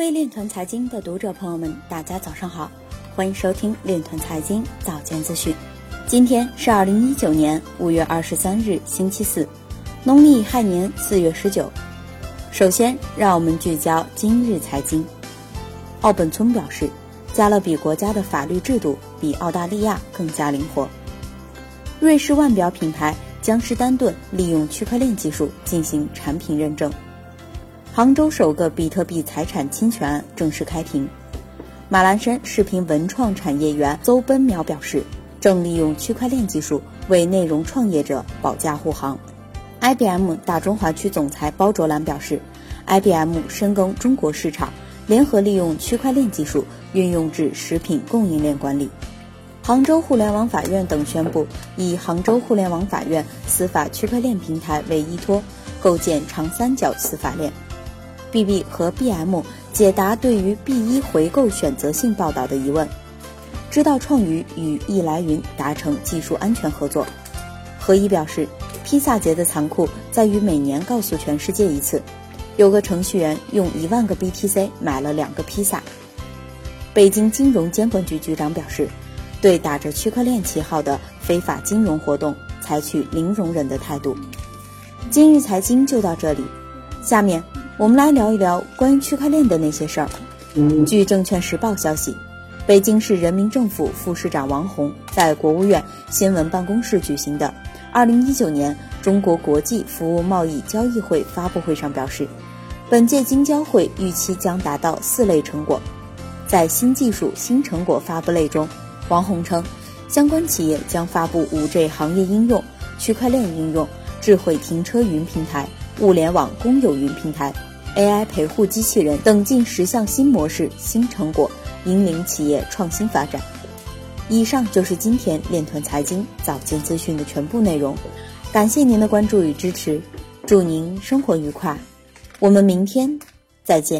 各位链团财经的读者朋友们，大家早上好，欢迎收听链团财经早间资讯。今天是二零一九年五月二十三日，星期四，农历亥年四月十九。首先，让我们聚焦今日财经。奥本村表示，加勒比国家的法律制度比澳大利亚更加灵活。瑞士腕表品牌江诗丹顿利用区块链技术进行产品认证。杭州首个比特币财产侵权案正式开庭。马栏山视频文创产业园邹奔淼表示，正利用区块链技术为内容创业者保驾护航。IBM 大中华区总裁包卓兰表示，IBM 深耕中国市场，联合利用区块链技术运用至食品供应链管理。杭州互联网法院等宣布，以杭州互联网法院司法区块链平台为依托，构建长三角司法链。BB 和 BM 解答对于 B 一回购选择性报道的疑问。知道创宇与易来云达成技术安全合作。何一表示，披萨节的残酷在于每年告诉全世界一次，有个程序员用一万个 BTC 买了两个披萨。北京金融监管局局长表示，对打着区块链旗号的非法金融活动采取零容忍的态度。今日财经就到这里，下面。我们来聊一聊关于区块链的那些事儿。据证券时报消息，北京市人民政府副市长王宏在国务院新闻办公室举行的二零一九年中国国际服务贸易交易会发布会上表示，本届京交会预期将达到四类成果。在新技术新成果发布类中，王宏称，相关企业将发布五 G 行业应用、区块链应用、智慧停车云平台、物联网公有云平台。AI 陪护机器人等近十项新模式、新成果，引领企业创新发展。以上就是今天链团财经早间资讯的全部内容，感谢您的关注与支持，祝您生活愉快，我们明天再见。